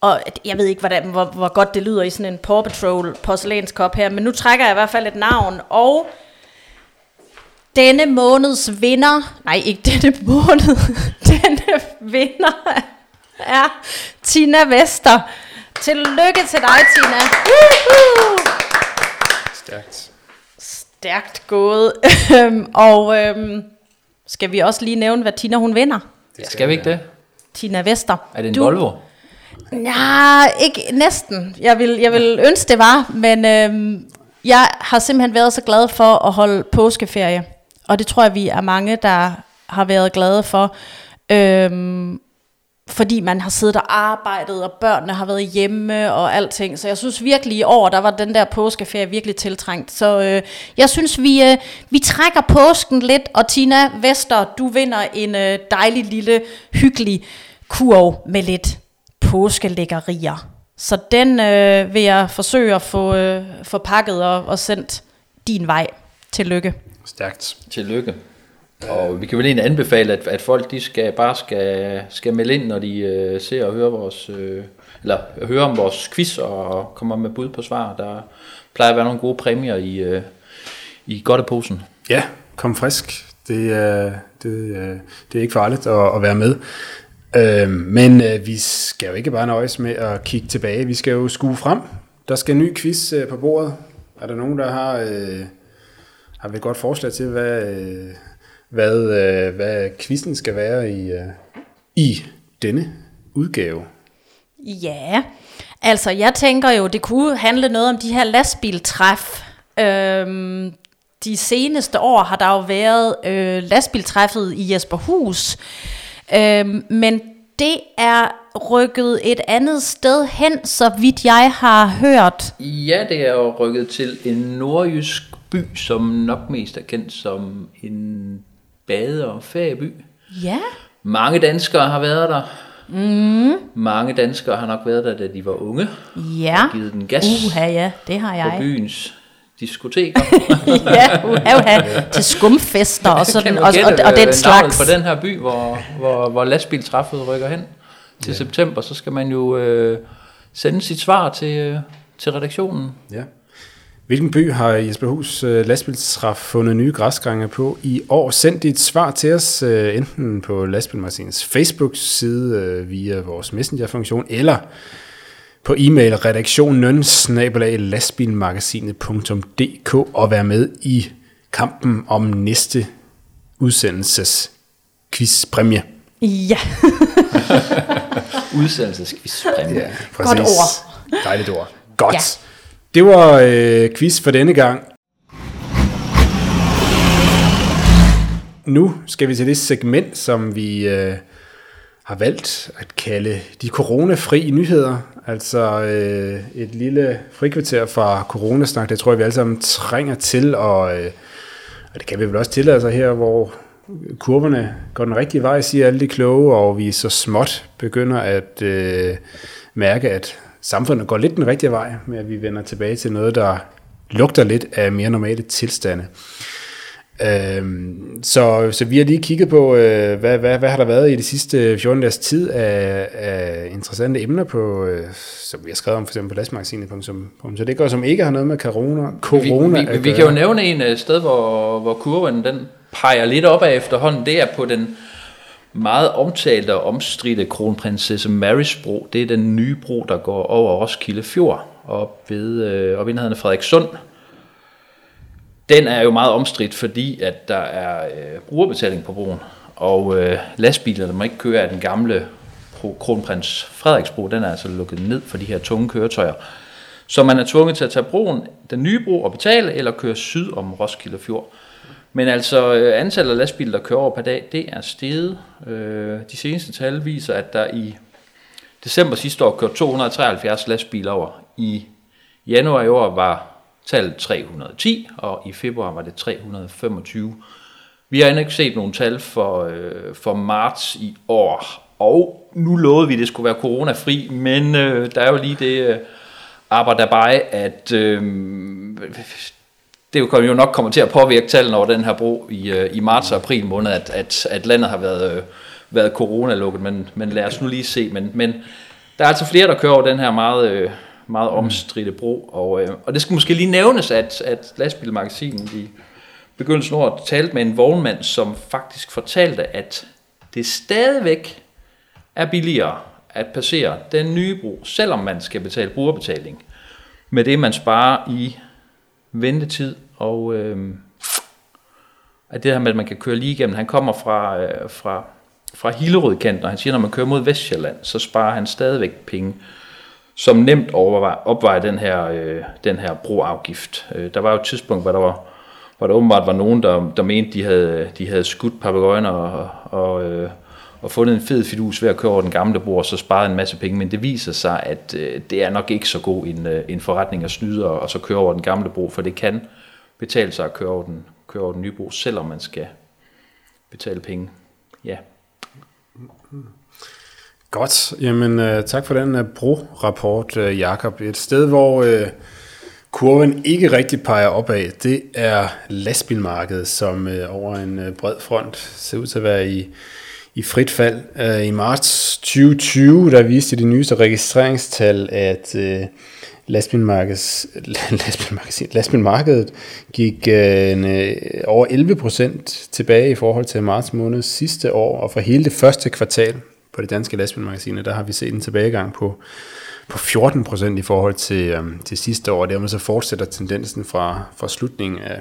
Og jeg ved ikke, hvordan, hvor, hvor godt det lyder i sådan en Paw Patrol porcelænskop her, men nu trækker jeg i hvert fald et navn, og denne måneds vinder, nej ikke denne måned, denne vinder er Tina Vester. Tillykke til dig, Tina.
Stærkt.
Stærkt gået. Øhm, og øhm, skal vi også lige nævne, hvad Tina hun vinder?
Det skal vi ikke det?
Tina Vester.
Er det en du, Volvo?
Ja, ikke næsten. Jeg vil, jeg vil ønske, det var, men øhm, jeg har simpelthen været så glad for at holde påskeferie. Og det tror jeg, vi er mange, der har været glade for. Øhm, fordi man har siddet og arbejdet, og børnene har været hjemme og alting. Så jeg synes virkelig i år, der var den der påskeferie virkelig tiltrængt. Så øh, jeg synes, vi, øh, vi trækker påsken lidt, og Tina Vester, du vinder en øh, dejlig lille, hyggelig kurv med lidt påskelækkerier. Så den øh, vil jeg forsøge at få, øh, få pakket og, og sendt din vej. Tillykke.
Stærkt.
Tillykke. Og vi kan vel egentlig anbefale, at, at folk de skal bare skal, skal melde ind, når de øh, ser og hører vores, øh, eller hører om vores quiz og kommer med bud på svar. Der plejer at være nogle gode præmier i, øh, i godteposen.
Ja, kom frisk. Det, er, det, er, det er ikke farligt at, at være med. Øh, men øh, vi skal jo ikke bare nøjes med at kigge tilbage. Vi skal jo skue frem. Der skal en ny quiz øh, på bordet. Er der nogen, der har, øh, har vi et godt forslag til, hvad... Hvad, øh, hvad quizzen skal være i, øh, i denne udgave.
Ja, altså jeg tænker jo, det kunne handle noget om de her lastbiltræf. Øhm, de seneste år har der jo været øh, lastbiltræffet i Jesperhus, øhm, men det er rykket et andet sted hen, så vidt jeg har hørt.
Ja, det er jo rykket til en nordjysk by, som nok mest er kendt som en bade- og ferieby.
Ja.
Mange danskere har været der. Mm. Mange danskere har nok været der, da de var unge.
Ja.
Og givet den gas.
Uha, ja, det har jeg.
På byens diskoteker.
ja, uha, uha, til skumfester og sådan, og, og, og, og den slags.
på den her by, hvor, hvor, hvor lastbiltræffet rykker hen til ja. september, så skal man jo øh, sende sit svar til, øh, til redaktionen.
Ja. Hvilken by har Jesper Hus øh, lastbilstræf fundet nye græsgange på i år? Send dit svar til os øh, enten på Lastbilmagasins Facebook-side øh, via vores Messenger-funktion, eller på e-mail redaktionen lastbilmagasinet.dk og være med i kampen om næste udsendelses quizpræmie.
Ja.
Udsendelsesquizpræmie.
Ja,
præcis. Godt ord.
Dejligt ord. Godt. Ja. Det var øh, quiz for denne gang. Nu skal vi til det segment, som vi øh, har valgt at kalde de coronafri nyheder. Altså øh, et lille frikvarter fra coronasnak, det tror jeg, vi alle sammen trænger til, og, øh, og det kan vi vel også tillade sig her, hvor kurverne går den rigtige vej, siger alle de kloge, og vi så småt begynder at øh, mærke, at samfundet går lidt den rigtige vej, med at vi vender tilbage til noget, der lugter lidt af mere normale tilstande. Øhm, så, så vi har lige kigget på, øh, hvad, hvad, hvad har der været i de sidste 14 dages tid af, af interessante emner, på, øh, som vi har skrevet om for eksempel på lastmagasinet.com. Så det går som ikke har noget med corona, corona
vi, vi, vi kan jo nævne en øh, sted, hvor, hvor kurven den peger lidt op af efterhånden. Det er på den meget omtalte og omstridte kronprinsesse Marys bro. Det er den nye bro, der går over Roskilde Fjord op ved øh, op i nærheden af Frederikssund den er jo meget omstridt, fordi at der er øh, brugerbetaling på broen, og øh, lastbilerne må ikke køre af den gamle Kronprins Frederiksbro, den er altså lukket ned for de her tunge køretøjer. Så man er tvunget til at tage broen, den nye bro, og betale, eller køre syd om Roskilde Fjord. Men altså øh, antallet af lastbiler, der kører over per dag, det er steget. Øh, de seneste tal viser, at der i december sidste år kørte 273 lastbiler over. I januar i år var tallet 310, og i februar var det 325. Vi har endnu ikke set nogle tal for, øh, for marts i år, og nu lovede vi, at det skulle være coronafri, men øh, der er jo lige det øh, arbejde at øh, det jo nok kommer til at påvirke tallene over den her bro i, øh, i marts og april måned, at, at, at landet har været, øh, været coronalukket, men, men lad os nu lige se. Men, men der er altså flere, der kører over den her meget... Øh, meget omstridte bro. Og, og det skal måske lige nævnes, at, at lastbilmagasinet i begyndelsen af året talte med en vognmand, som faktisk fortalte, at det stadigvæk er billigere at passere den nye bro, selvom man skal betale brugerbetaling, med det man sparer i ventetid og øh, at det her med, at man kan køre lige igennem. Han kommer fra, øh, fra, fra Hillerødkanten, og han siger, at når man kører mod Vestjylland, så sparer han stadigvæk penge som nemt opvejer den her, øh, den her broafgift. Øh, der var jo et tidspunkt, hvor der var hvor der åbenbart var nogen, der, der mente, de havde, de havde skudt papegøjerne og, og, øh, og fundet en fed fidus ved at køre over den gamle bro, og så sparede en masse penge, men det viser sig, at øh, det er nok ikke så god en, øh, en forretning at snyde og, og så køre over den gamle bro, for det kan betale sig at køre over den, køre over den nye bro, selvom man skal betale penge. Ja.
Godt. Jamen, øh, tak for den uh, bro-rapport, øh, Jakob. Et sted, hvor kurven ikke rigtig peger opad, det er lastbilmarkedet, som over en bred front ser ud til at være i, i frit fald. I marts 2020, der viste de nyeste registreringstal, at lastbilmarkedet, lastbilmarkedet gik øh, en øh, over 11 procent tilbage i forhold til marts måned sidste år, og for hele det første kvartal på det danske lastbilmagasiner, der har vi set en tilbagegang på, på 14 procent i forhold til, øh, til sidste år. Dermed så fortsætter tendensen fra, fra slutningen af,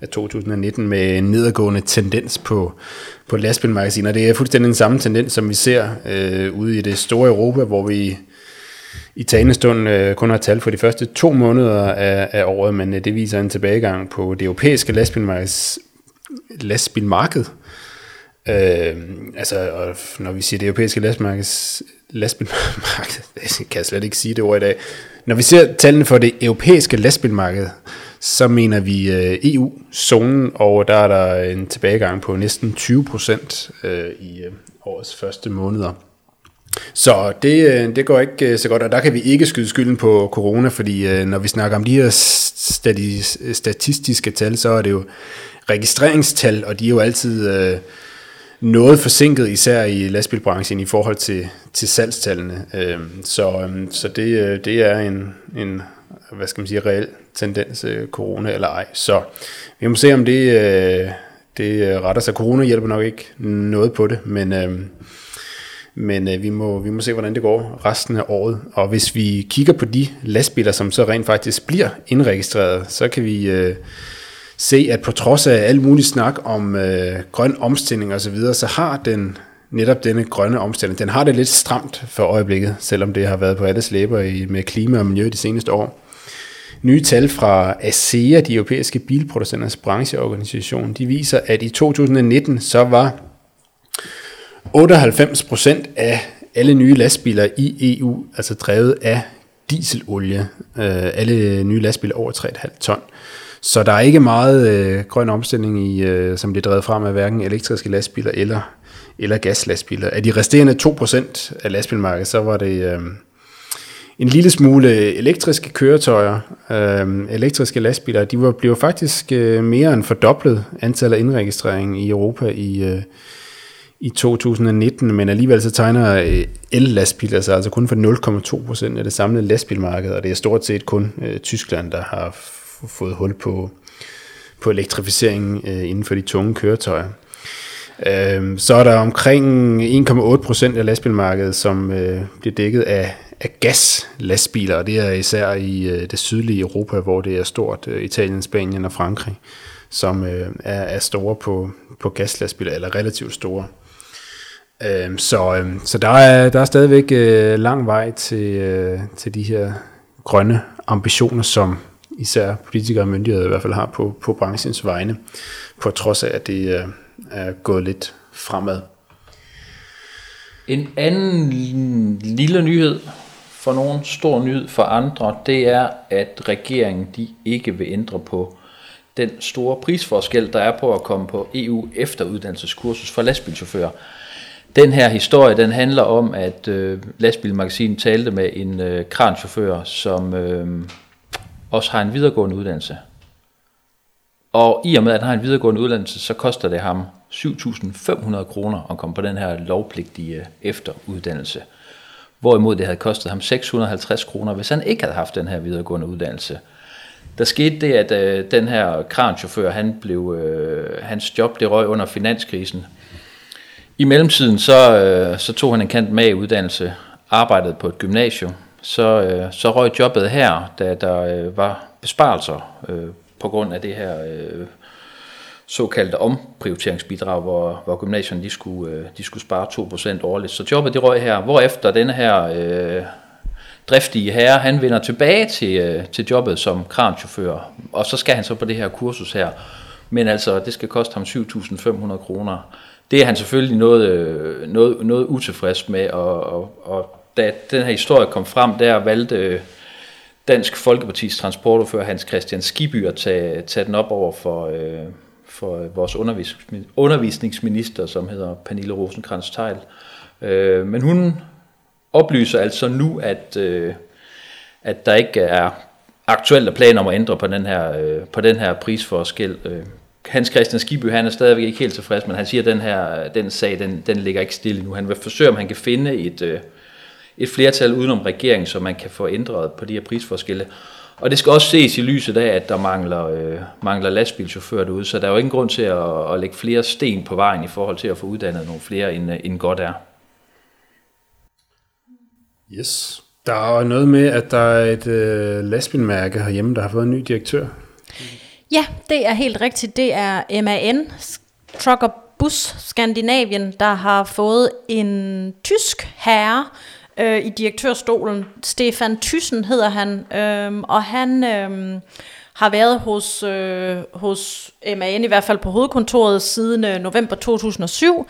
af 2019 med en nedadgående tendens på, på lastbilmagasiner. Det er fuldstændig den samme tendens, som vi ser øh, ude i det store Europa, hvor vi i talende stund øh, kun har tal for de første to måneder af, af året, men øh, det viser en tilbagegang på det europæiske lastbilmarked, Øh, altså, og når vi siger det europæiske lastmarked, lastbilmarked, det kan jeg slet ikke sige det ord i dag. Når vi ser tallene for det europæiske lastbilmarked, så mener vi øh, EU-zonen, og der er der en tilbagegang på næsten 20 procent øh, i øh, årets første måneder. Så det, øh, det går ikke øh, så godt, og der kan vi ikke skyde skylden på corona, fordi øh, når vi snakker om de her statistiske tal, så er det jo registreringstal, og de er jo altid... Øh, noget forsinket, især i lastbilbranchen, i forhold til, til salgstallene. Så, så det, det er en, en, hvad skal man sige, reel tendens, corona eller ej. Så vi må se, om det, øh, det retter sig. Corona hjælper nok ikke noget på det, men, men øh, vi, må, vi må se, hvordan det går resten af året. Og hvis vi kigger på de lastbiler, som så rent faktisk bliver indregistreret, så kan vi øh, se, at på trods af al mulig snak om øh, grøn omstilling og så videre, så har den netop denne grønne omstilling, den har det lidt stramt for øjeblikket, selvom det har været på alles læber i, med klima og miljø de seneste år. Nye tal fra ASEA, de europæiske bilproducenters brancheorganisation, de viser, at i 2019 så var 98% af alle nye lastbiler i EU altså drevet af dieselolie. Øh, alle nye lastbiler over 3,5 ton. Så der er ikke meget øh, grøn omstilling, i, øh, som bliver drevet frem af hverken elektriske lastbiler eller, eller gaslastbiler. Af de resterende 2% af lastbilmarkedet, så var det øh, en lille smule elektriske køretøjer, øh, elektriske lastbiler, de var, blev faktisk øh, mere end fordoblet antallet af indregistrering i Europa i, øh, i 2019, men alligevel så tegner øh, el-lastbiler sig altså kun for 0,2 procent af det samlede lastbilmarked, og det er stort set kun øh, Tyskland, der har fået hul på, på elektrificeringen øh, inden for de tunge køretøjer. Øh, så er der omkring 1,8 procent af lastbilmarkedet, som øh, bliver dækket af, af gaslastbiler, og det er især i øh, det sydlige Europa, hvor det er stort, øh, Italien, Spanien og Frankrig, som øh, er, er store på, på gaslastbiler, eller relativt store. Øh, Øhm, så øhm, så der, er, der er stadigvæk øh, lang vej til, øh, til de her grønne ambitioner, som især politikere og myndigheder i hvert fald har på, på branchens vegne, på trods af, at det øh, er gået lidt fremad.
En anden lille nyhed for nogen, stor nyhed for andre, det er, at regeringen de ikke vil ændre på den store prisforskel, der er på at komme på EU efteruddannelseskursus for lastbilchauffører. Den her historie, den handler om, at øh, lastbilmagasinet talte med en øh, kranchauffør, som øh, også har en videregående uddannelse. Og i og med, at han har en videregående uddannelse, så koster det ham 7.500 kroner at komme på den her lovpligtige øh, efteruddannelse. Hvorimod det havde kostet ham 650 kroner, hvis han ikke havde haft den her videregående uddannelse. Der skete det, at øh, den her kranchauffør, han blev, øh, hans job det røg under finanskrisen. I mellemtiden så, øh, så tog han en kant med i uddannelse, arbejdede på et gymnasium. Så, øh, så røg jobbet her, da der øh, var besparelser øh, på grund af det her øh, såkaldte omprioriteringsbidrag, hvor, hvor gymnasierne de skulle, øh, de skulle spare 2% årligt. Så jobbet det røg her, hvor efter denne her øh, driftige herre, han vender tilbage til, øh, til jobbet som kranchauffør, og så skal han så på det her kursus her. Men altså, det skal koste ham 7.500 kroner. Det er han selvfølgelig noget, øh, noget, noget utilfreds med, og, og, og da den her historie kom frem, der valgte øh, Dansk Folkepartis transportordfører Hans Christian Skiby at tage, tage den op over for, øh, for vores undervisningsminister, som hedder Pernille rosenkrantz teil øh, Men hun oplyser altså nu, at, øh, at der ikke er aktuelle planer om at ændre på den her, øh, på den her prisforskel. Øh, Hans Christian Skiby, han er stadigvæk ikke helt tilfreds, men han siger, at den her den sag, den, den ligger ikke stille nu. Han vil forsøge, om han kan finde et, øh, et flertal udenom regeringen, så man kan få ændret på de her prisforskelle. Og det skal også ses i lyset af, at der mangler, øh, mangler lastbilchauffører derude, så der er jo ingen grund til at, at lægge flere sten på vejen i forhold til at få uddannet nogle flere, end, øh, end godt er.
Yes. Der er noget med, at der er et øh, lastbilmærke herhjemme, der har fået en ny direktør.
Ja, det er helt rigtigt. Det er MAN, Trucker Bus Skandinavien, der har fået en tysk herre øh, i direktørstolen. Stefan Thyssen hedder han, øh, og han øh, har været hos, øh, hos MAN, i hvert fald på hovedkontoret, siden øh, november 2007.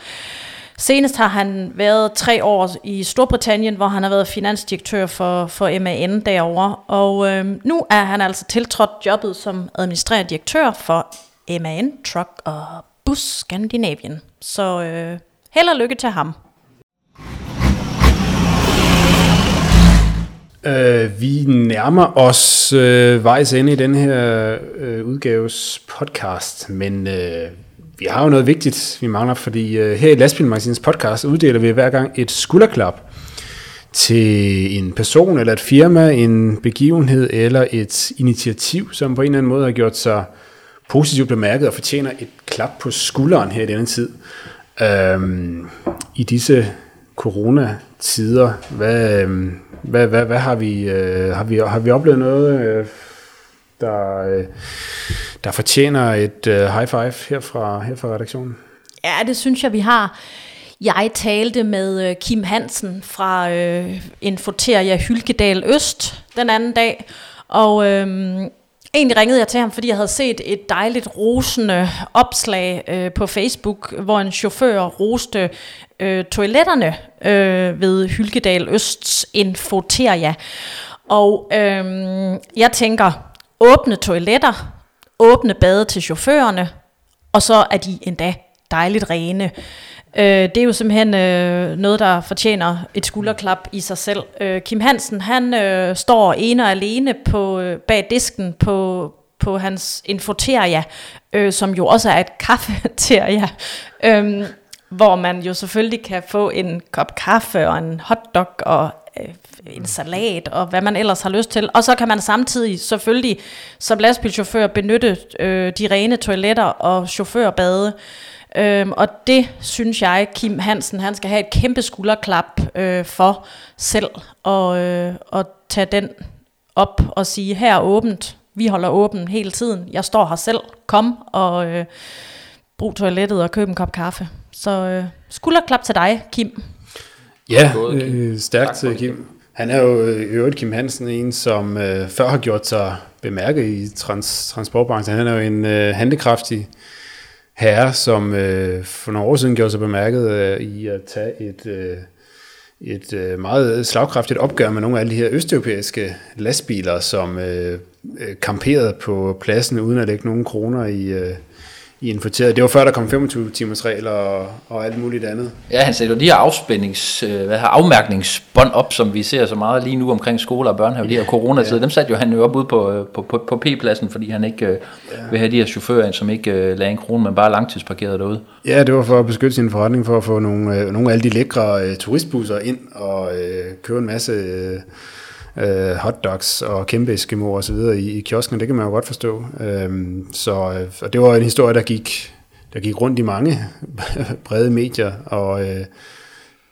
Senest har han været tre år i Storbritannien, hvor han har været finansdirektør for, for MAN derovre. Og øh, nu er han altså tiltrådt jobbet som administrerende direktør for MAN Truck og Bus Skandinavien. Så øh, held og lykke til ham.
Uh, vi nærmer os uh, vejs ende i den her uh, udgaves podcast, men uh, vi har jo noget vigtigt, vi mangler, fordi øh, her i Lastbilmagasins podcast uddeler vi hver gang et skulderklap til en person eller et firma, en begivenhed eller et initiativ, som på en eller anden måde har gjort sig positivt bemærket og fortjener et klap på skulderen her i denne tid. Øhm, I disse corona-tider, hvad, øhm, hvad, hvad, hvad har vi, øh, har vi, har vi oplevet noget, øh, der, øh, der fortjener et øh, high five her fra, her fra redaktionen?
Ja, det synes jeg, vi har. Jeg talte med øh, Kim Hansen fra øh, Infoteria Hylkedal Øst den anden dag, og øh, Egentlig ringede jeg til ham, fordi jeg havde set et dejligt rosende opslag øh, på Facebook, hvor en chauffør roste øh, toiletterne øh, ved Hylkedal Østs Infoteria. Og øh, jeg tænker, åbne toiletter, åbne bade til chaufførerne, og så er de endda dejligt rene. Øh, det er jo simpelthen øh, noget, der fortjener et skulderklap i sig selv. Øh, Kim Hansen, han øh, står ene og alene på, øh, bag disken på, på hans infoteria, øh, som jo også er et kaffeteria, øh, hvor man jo selvfølgelig kan få en kop kaffe og en hotdog og Øh, en salat og hvad man ellers har lyst til. Og så kan man samtidig selvfølgelig som lastbilchauffør benytte øh, de rene toiletter og chaufførbade. Øhm, og det synes jeg, Kim Hansen, han skal have et kæmpe skulderklap øh, for selv, og, øh, at tage den op og sige, her er åbent, vi holder åben hele tiden, jeg står her selv, kom og øh, brug toilettet og køb en kop kaffe. Så øh, skulderklap til dig, Kim.
Ja, øh, stærkt til Kim. Han er jo i øvrigt Kim Hansen en, som øh, før har gjort sig bemærket i trans, transportbranchen. Han er jo en øh, handekraftig herre, som øh, for nogle år siden gjorde sig bemærket øh, i at tage et, øh, et øh, meget slagkraftigt opgør med nogle af alle de her østeuropæiske lastbiler, som øh, kamperede på pladsen uden at lægge nogen kroner i, øh, i infoteret. Det var før, der kom 25 timers regler og, og alt muligt andet.
Ja, han sætter de her afspændings, øh, hvad her, afmærkningsbånd op, som vi ser så meget lige nu omkring skoler og børnehave, ja, de her coronatid. Ja. Dem satte jo han jo op ude på, øh, på, på, på P-pladsen, fordi han ikke øh, ja. vil have de her chauffører, som ikke øh, lagde en krone, men bare langtidsparkeret derude.
Ja, det var for at beskytte sin forretning, for at få nogle, øh, nogle af alle de lækre øh, turistbusser ind og øh, købe en masse... Øh, øh, hotdogs og kæmpe eskimo og så videre i, i kiosken, det kan man jo godt forstå. Øhm, så øh, og det var en historie, der gik, der gik rundt i mange brede medier, og øh,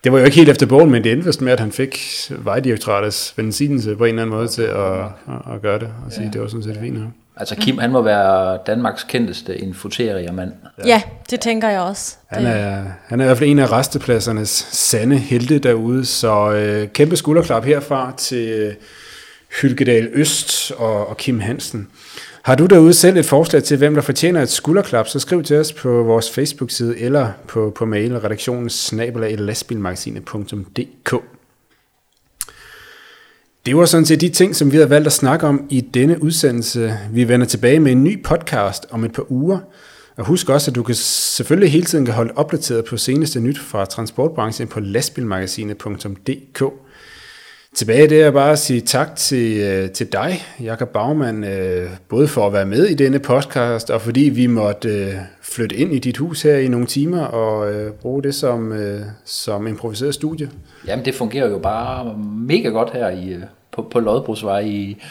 det var jo ikke helt efter bogen, men det endte med, at han fik vejdirektoratets benzinelse på en eller anden måde til at, at, at gøre det, og sige, ja. det var sådan set fint. Ja.
Altså Kim, han må være Danmarks kendteste infoterier-mand.
Ja. ja, det tænker jeg også.
Han er, han er i hvert fald en af restepladsernes sande helte derude, så øh, kæmpe skulderklap herfra til øh, Hylkedal Øst og, og Kim Hansen. Har du derude selv et forslag til, hvem der fortjener et skulderklap, så skriv til os på vores Facebook-side eller på, på mail redaktionen snabelag lastbilmagasinet.dk. Det var sådan set de ting, som vi har valgt at snakke om i denne udsendelse. Vi vender tilbage med en ny podcast om et par uger. Og husk også, at du kan selvfølgelig hele tiden kan holde opdateret på seneste nyt fra transportbranchen på lastbilmagasinet.dk. Tilbage det er bare at sige tak til, øh, til dig, Jakob Baumann, øh, både for at være med i denne podcast, og fordi vi måtte øh, flytte ind i dit hus her i nogle timer og bruge det som, som improviseret studie.
Jamen det fungerer jo bare mega godt her i, på, på Lodbrugsvej i,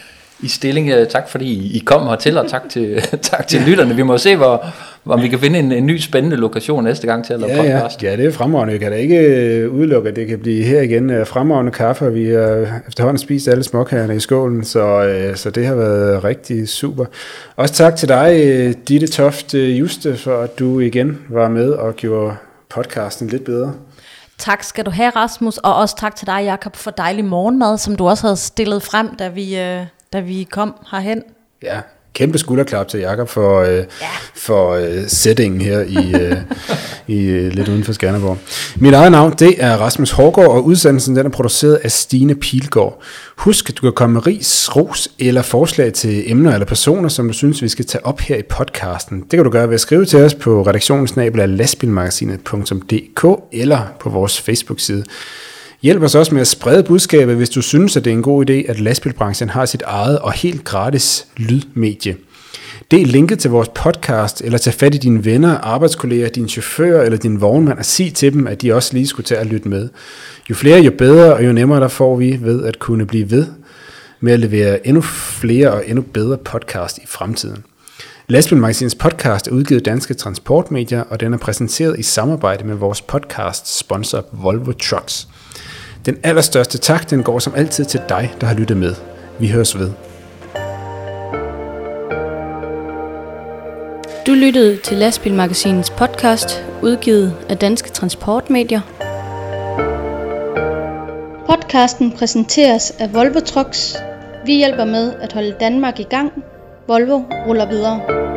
i stilling. Tak fordi I kom hertil, og tak til, tak til lytterne. Vi må se, hvor, om vi kan finde en, en ny spændende lokation næste gang til at lave
ja, podcast. Ja. ja, det er fremragende. Jeg kan da ikke øh, udelukke, at det kan blive her igen. Øh, fremragende kaffe, vi har efterhånden spist alle småkagerne i skålen, så, øh, så det har været rigtig super. Også tak til dig, Ditte Toft Juste, for at du igen var med og gjorde podcasten lidt bedre.
Tak skal du have, Rasmus, og også tak til dig, Jakob, for dejlig morgenmad, som du også havde stillet frem, da vi, da vi kom herhen.
Ja, kæmpe skulderklap til Jakob for, øh, ja. for øh, settingen her i, øh, i øh, lidt uden for Skanderborg. Mit eget navn, det er Rasmus Hårgaard, og udsendelsen den er produceret af Stine Pilgaard. Husk, at du kan komme med ris, ros eller forslag til emner eller personer, som du synes, vi skal tage op her i podcasten. Det kan du gøre ved at skrive til os på redaktionsnabel af lastbilmagasinet.dk eller på vores Facebook-side. Hjælp os også med at sprede budskabet, hvis du synes, at det er en god idé, at lastbilbranchen har sit eget og helt gratis lydmedie. Del linket til vores podcast, eller tag fat i dine venner, arbejdskolleger, din chauffør eller din vognmand og sig til dem, at de også lige skulle tage at lytte med. Jo flere, jo bedre, og jo nemmere der får vi ved at kunne blive ved med at levere endnu flere og endnu bedre podcast i fremtiden. Lastbilmagasinets podcast er udgivet Danske Transportmedier, og den er præsenteret i samarbejde med vores podcast sponsor Volvo Trucks. Den allerstørste tak, den går som altid til dig, der har lyttet med. Vi høres ved.
Du lyttede til Lastbilmagasinets podcast, udgivet af Danske Transportmedier. Podcasten præsenteres af Volvo Trucks. Vi hjælper med at holde Danmark i gang. Volvo ruller videre.